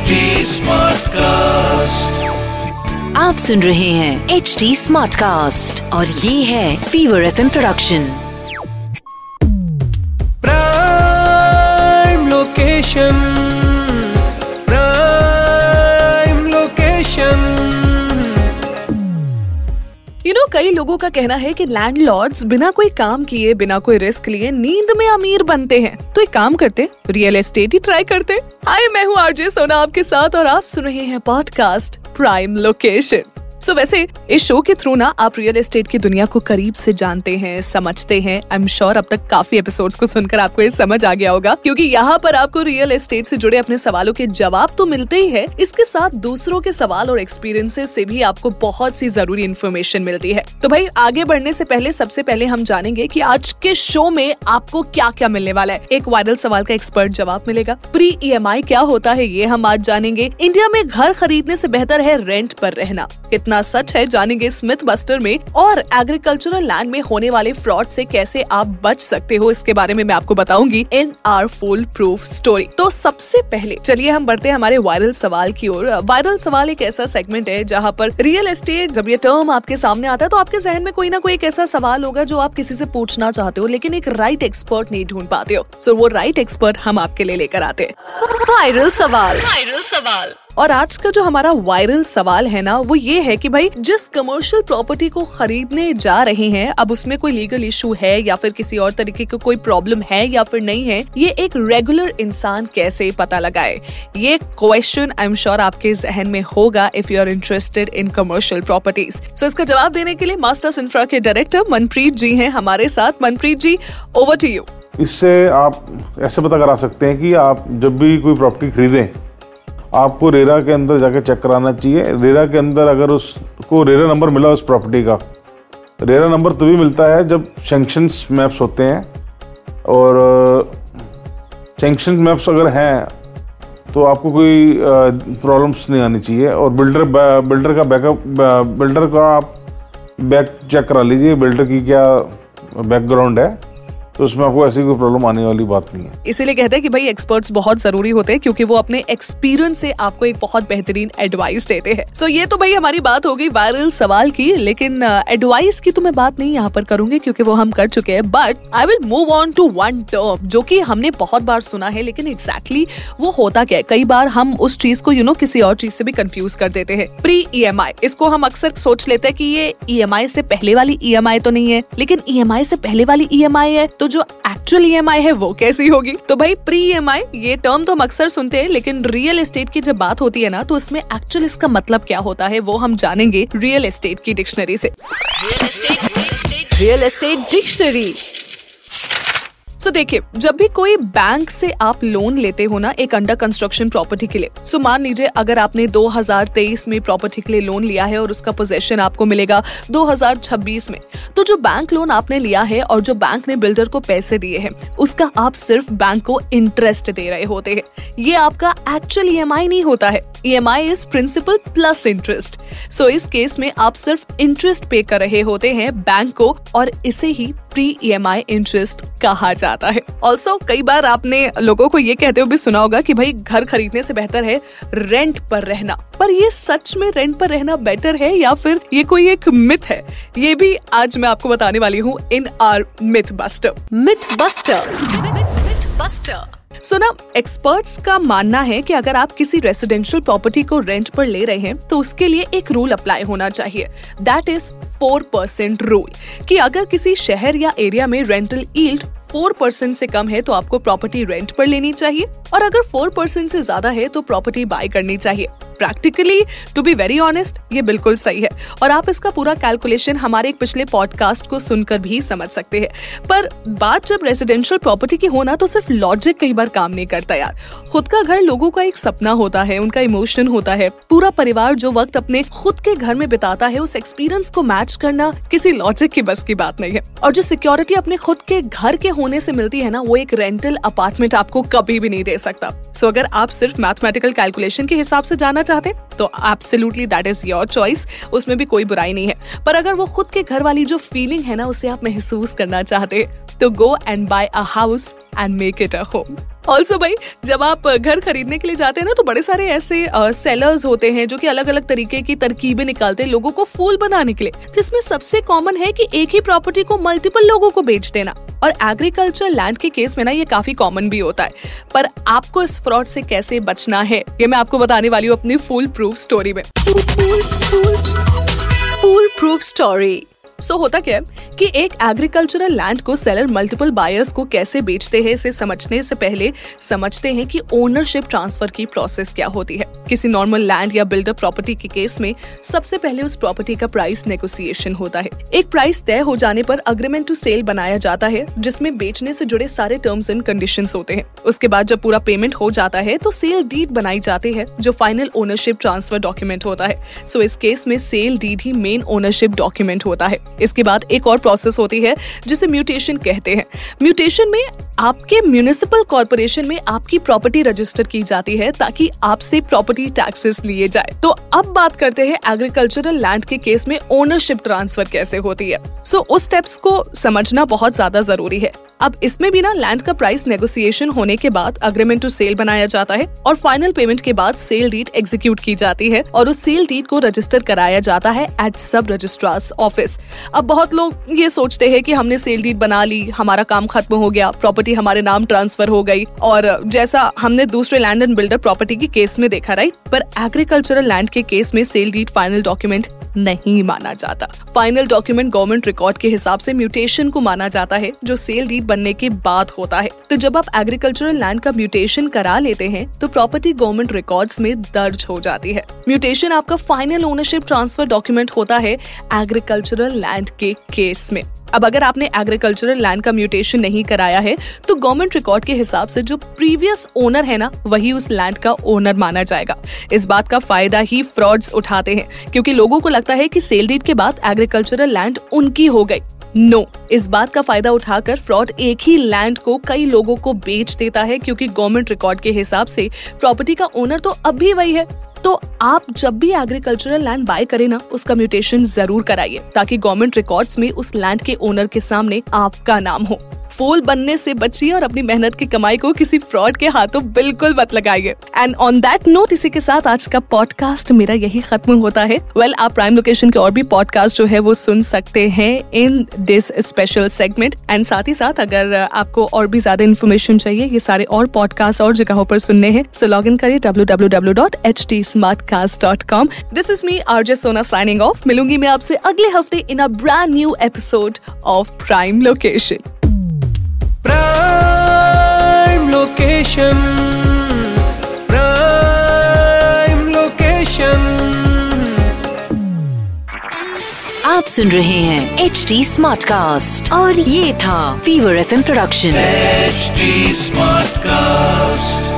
HD cast आप सुन रहे हैं एच डी स्मार्ट कास्ट और ये है Fever F production prime location कई लोगों का कहना है कि लैंडलॉर्ड्स बिना कोई काम किए, बिना कोई रिस्क लिए नींद में अमीर बनते हैं। तो एक काम करते रियल एस्टेट ही ट्राई करते। हाय, मैं हूँ आरजे सोना आपके साथ और आप सुन रहे हैं podcast prime location so so, वैसे इस शो के थ्रू ना आप रियल एस्टेट की दुनिया को करीब से जानते हैं समझते हैं। आई एम श्योर अब तक काफ़ी एपिसोड्स को सुनकर आपको ये समझ आ गया होगा क्योंकि यहाँ पर आपको रियल एस्टेट से जुड़े अपने सवालों के जवाब तो मिलते ही है। इसके साथ दूसरों के सवाल और एक्सपीरियंसेस से भी आपको बहुत सी ज़रूरी इन्फॉर्मेशन मिलती है। तो भाई आगे बढ़ने से पहले सबसे पहले हम जानेंगे की आज के शो में आपको क्या क्या मिलने वाला है। एक वायरल सवाल का एक्सपर्ट जवाब मिलेगा। प्री ईएमआई क्या होता है ये हम आज जानेंगे। इंडिया में घर खरीदने से बेहतर है रेंट पर रहना। कितना कितना सच है जानेंगे स्मिथ बस्टर में और एग्रीकल्चरल लैंड में होने वाले फ्रॉड से कैसे आप बच सकते हो इसके बारे में मैं आपको बताऊँगी in our foolproof story तो सबसे पहले चलिए हम बढ़ते हैं हमारे वायरल सवाल की ओर। वायरल सवाल एक ऐसा सेगमेंट है जहाँ पर रियल एस्टेट जब ये टर्म आपके सामने आता है तो आपके जहन में कोई ना कोई एक ऐसा सवाल होगा जो आप किसी से पूछना चाहते हो लेकिन एक राइट एक्सपर्ट नहीं ढूंढ पाते हो। सो वो राइट एक्सपर्ट हम आपके लिए लेकर आते हैं। वायरल सवाल। वायरल सवाल। और आज का जो हमारा वायरल सवाल है ना, वो ये है कि भाई, जिस कमर्शियल प्रॉपर्टी को खरीदने जा रहे हैं, अब उसमें कोई लीगल इशू है या फिर किसी और तरीके का कोई प्रॉब्लम है या फिर नहीं है, ये एक रेगुलर इंसान कैसे पता लगाए? ये क्वेश्चन आई एम श्योर आपके जहन में होगा if you are interested in commercial properties so इसका जवाब देने के लिए मास्टर्स इंफ्रा के डायरेक्टर मनप्रीत जी हैं हमारे साथ। Manpreet ji over to you इससे आप ऐसे पता करा सकते हैं कि आप जब भी कोई प्रॉपर्टी खरीदें आपको रेरा के अंदर जाके चेक कराना चाहिए। रेरा के अंदर अगर उसको रेरा नंबर मिला उस प्रॉपर्टी का, रेरा नंबर तभी मिलता है जब सेंक्शंस मैप्स होते हैं। और सेंक्शन मैप्स अगर हैं तो आपको कोई प्रॉब्लम्स नहीं आनी चाहिए। और बिल्डर बिल्डर का बैकअप बिल्डर का आप बैक चेक करा लीजिए। बिल्डर की क्या बैकग्राउंड है। तो उसमें आपको ऐसी कोई प्रॉब्लम आने वाली बात नहीं है। इसीलिए कहते हैं कि भाई एक्सपर्ट्स बहुत ज़रूरी होते हैं क्योंकि वो अपने एक्सपीरियंस से आपको एक बहुत बेहतरीन एडवाइस देते हैं। सो so, ये तो भाई हमारी बात हो गई वायरल सवाल की लेकिन एडवाइस की तो मैं बात नहीं यहाँ पर करूँगी क्योंकि वो हम कर चुके हैं but I will move on to one term जो की हमने बहुत बार सुना है लेकिन एग्जैक्टली exactly वो होता क्या है? कई बार हम उस चीज़ को यू नो किसी और चीज़ से भी कंफ्यूज कर देते हैं। प्री ईएमआई इसको हम अक्सर सोच लेते हैं कि ये ई e से पहले वाली ई e तो नहीं है लेकिन ई e से पहले वाली ईएमआई है तो जो एक्चुअल ई है वो कैसी होगी? तो भाई प्री ई ये टर्म तो हम अक्सर सुनते हैं लेकिन रियल एस्टेट की जब बात होती है ना तो इसमें एक्चुअल इसका मतलब क्या होता है वो हम जानेंगे रियल एस्टेट की डिक्शनरी से। Real estate dictionary so so, देखिए जब भी कोई बैंक से आप लोन लेते हो ना एक अंडर कंस्ट्रक्शन प्रॉपर्टी के लिए सो so, मान लीजिए अगर आपने 2023 में प्रॉपर्टी के लिए लोन लिया है और उसका पोजेशन आपको मिलेगा 2026 में तो जो बैंक लोन आपने लिया है और जो बैंक ने बिल्डर को पैसे दिए हैं उसका आप सिर्फ़ बैंक को इंटरेस्ट दे रहे होते हैं। ये आपका एक्चुअल ई नहीं होता है। E M I is principal plus interest so इस केस में आप सिर्फ़ इंटरेस्ट पे कर रहे होते हैं बैंक को और इसे ही pre E M I interest कहा जाता है। ऑल्सो कई बार आपने लोगों को ये कहते हुए भी सुना होगा कि भाई, घर खरीदने से बेहतर है रेंट पर रहना। पर ये सच में रेंट पर रहना बेटर है या फिर ये कोई एक मिथ है? ये भी आज मैं आपको बताने वाली हूँ in our myth buster myth buster myth buster सुना एक्सपर्ट्स का मानना है कि अगर आप किसी रेसिडेंशियल प्रॉपर्टी को रेंट पर ले रहे हैं तो उसके लिए एक रूल अप्लाई होना चाहिए। That is four percent rule कि अगर किसी शहर या एरिया में रेंटल ईल्ड फोर परसेंट से कम है तो आपको प्रॉपर्टी रेंट पर लेनी चाहिए। और अगर फोर परसेंट से ज़्यादा है तो प्रॉपर्टी बाय करनी चाहिए। Practically to be very honest ये बिल्कुल सही है। और आप इसका पूरा कैलकुलेशन हमारे एक पिछले पॉडकास्ट को सुनकर भी समझ सकते हैं। पर बात जब रेजिडेंशियल प्रॉपर्टी की होना तो सिर्फ़ लॉजिक कई बार काम नहीं करता यार। खुद का घर लोगों का एक सपना होता है उनका इमोशन होता है। पूरा परिवार जो वक्त अपने खुद के घर में बिताता है उस एक्सपीरियंस को मैच करना किसी लॉजिक की बस की बात नहीं है। और जो सिक्योरिटी अपने खुद के घर के होने से मिलती है ना वो एक रेंटल अपार्टमेंट आपको कभी भी नहीं दे सकता। सो so, अगर आप सिर्फ़ मैथमेटिकल कैलकुलेशन के हिसाब से जाना चाहते तो absolutely that is your choice उसमें भी कोई बुराई नहीं है। पर अगर वो खुद के घर वाली जो फीलिंग है ना, उसे आप महसूस करना चाहते तो go and buy a house and make it a home also भाई, जब आप घर खरीदने के लिए जाते हैं ना तो बड़े सारे ऐसे सेलर्स होते हैं जो कि अलग अलग तरीके की तरकीबें निकालते हैं लोगों को फूल बनाने के लिए, जिसमें सबसे कॉमन है कि एक ही प्रॉपर्टी को मल्टीपल लोगों को बेच देना। और एग्रीकल्चर लैंड के केस में ना, ये काफ़ी कॉमन भी होता है। पर आपको इस फ्रॉड से कैसे बचना है, ये मैं आपको बताने वाली हूँ अपनी फूल प्रूफ स्टोरी में। Foolproof story so so, होता क्या है कि एक एग्रीकल्चरल लैंड को सेलर मल्टीपल बायर्स को कैसे बेचते हैं इसे समझने से पहले समझते हैं कि ओनरशिप ट्रांसफ़र की प्रोसेस क्या होती है। किसी नॉर्मल लैंड या बिल्डर प्रॉपर्टी के केस में सबसे पहले उस प्रॉपर्टी का प्राइस नेगोशिएशन होता है। एक प्राइस तय हो जाने पर अग्रीमेंट टू सेल बनाया जाता है जिसमें बेचने से जुड़े सारे टर्म्स एंड कंडीशन होते हैं। उसके बाद जब पूरा पेमेंट हो जाता है तो सेल डीड बनाई जाती है जो फाइनल ओनरशिप ट्रांसफ़र डॉक्यूमेंट होता है। सो so, इस केस में सेल डीड ही मेन ओनरशिप डॉक्यूमेंट होता है। इसके बाद एक और प्रोसेस होती है जिसे म्यूटेशन कहते हैं। म्यूटेशन में आपके म्यूनिसिपल कॉर्पोरेशन में आपकी प्रॉपर्टी रजिस्टर की जाती है ताकि आपसे प्रॉपर्टी टैक्सेस लिए जाए। तो अब बात करते हैं एग्रीकल्चरल लैंड के केस में ओनरशिप ट्रांसफ़र कैसे होती है। सो so, उस स्टेप्स को समझना बहुत ज़्यादा ज़रूरी है। अब इसमें भी ना लैंड का प्राइस नेगोशिएशन होने के बाद अग्रीमेंट टू सेल बनाया जाता है और फाइनल पेमेंट के बाद सेल डीट एग्जीक्यूट की जाती है और उस सेल डीट को रजिस्टर कराया जाता है एट सब रजिस्ट्रार्स ऑफ़िस अब बहुत लोग ये सोचते हैं कि हमने सेल डीट बना ली, हमारा काम खत्म हो गया प्रॉपर्टी हमारे नाम ट्रांसफ़र हो गई, और जैसा हमने दूसरे लैंड एंड बिल्डर प्रॉपर्टी के केस में देखा राइट पर एग्रीकल्चरल लैंड के केस में सेल डीट फाइनल डॉक्यूमेंट नहीं माना जाता। फाइनल डॉक्यूमेंट गवर्नमेंट रिकॉर्ड के हिसाब से म्यूटेशन को माना जाता है, जो सेल डीड बनने के बाद होता है। तो जब आप एग्रीकल्चरल लैंड का म्यूटेशन करा लेते हैं तो प्रॉपर्टी गवर्नमेंट रिकॉर्ड्स में दर्ज हो जाती है। म्यूटेशन आपका फाइनल ओनरशिप ट्रांसफ़र डॉक्यूमेंट होता है एग्रीकल्चरल लैंड के केस में। अब अगर आपने एग्रीकल्चरल लैंड का म्यूटेशन नहीं कराया है तो गवर्नमेंट रिकॉर्ड के हिसाब से जो प्रीवियस ओनर है ना वही उस लैंड का ओनर माना जाएगा। इस बात का फ़ायदा ही फ्रॉड्स उठाते हैं क्योंकि लोगों को लगता है कि सेल डीड के बाद एग्रीकल्चरल लैंड उनकी हो गई। नो no, इस बात का फ़ायदा उठाकर फ्रॉड एक ही लैंड को कई लोगों को बेच देता है क्योंकि गवर्नमेंट रिकॉर्ड के हिसाब से प्रॉपर्टी का ओनर तो अब भी वही है। तो आप जब भी एग्रीकल्चरल लैंड बाय करें ना उसका म्यूटेशन ज़रूर कराइए, ताकि गवर्नमेंट रिकॉर्ड्स में उस लैंड के ओनर के सामने आपका नाम हो। फूल बनने से बचिए और अपनी मेहनत की कमाई को किसी फ्रॉड के हाथों बिल्कुल मत लगाइए। एंड ऑन दैट नोट इसी के साथ आज का पॉडकास्ट मेरा यही खत्म होता है। वेल well, आप प्राइम लोकेशन के और भी पॉडकास्ट जो है वो सुन सकते हैं in this special segment and साथ ही साथ अगर आपको और भी ज़्यादा इन्फॉर्मेशन चाहिए ये सारे और पॉडकास्ट और जगहों पर सुनने हैं सो लॉग इन करिए W W W dot H T smart cast dot com this is me R J Sona signing off मिलूँगी मैं आपसे अगले हफ़्ते in a brand new episode of prime location prime location prime location आप सुन रहे हैं एच डी स्मार्ट कास्ट और ये था Fever F M production H smart cast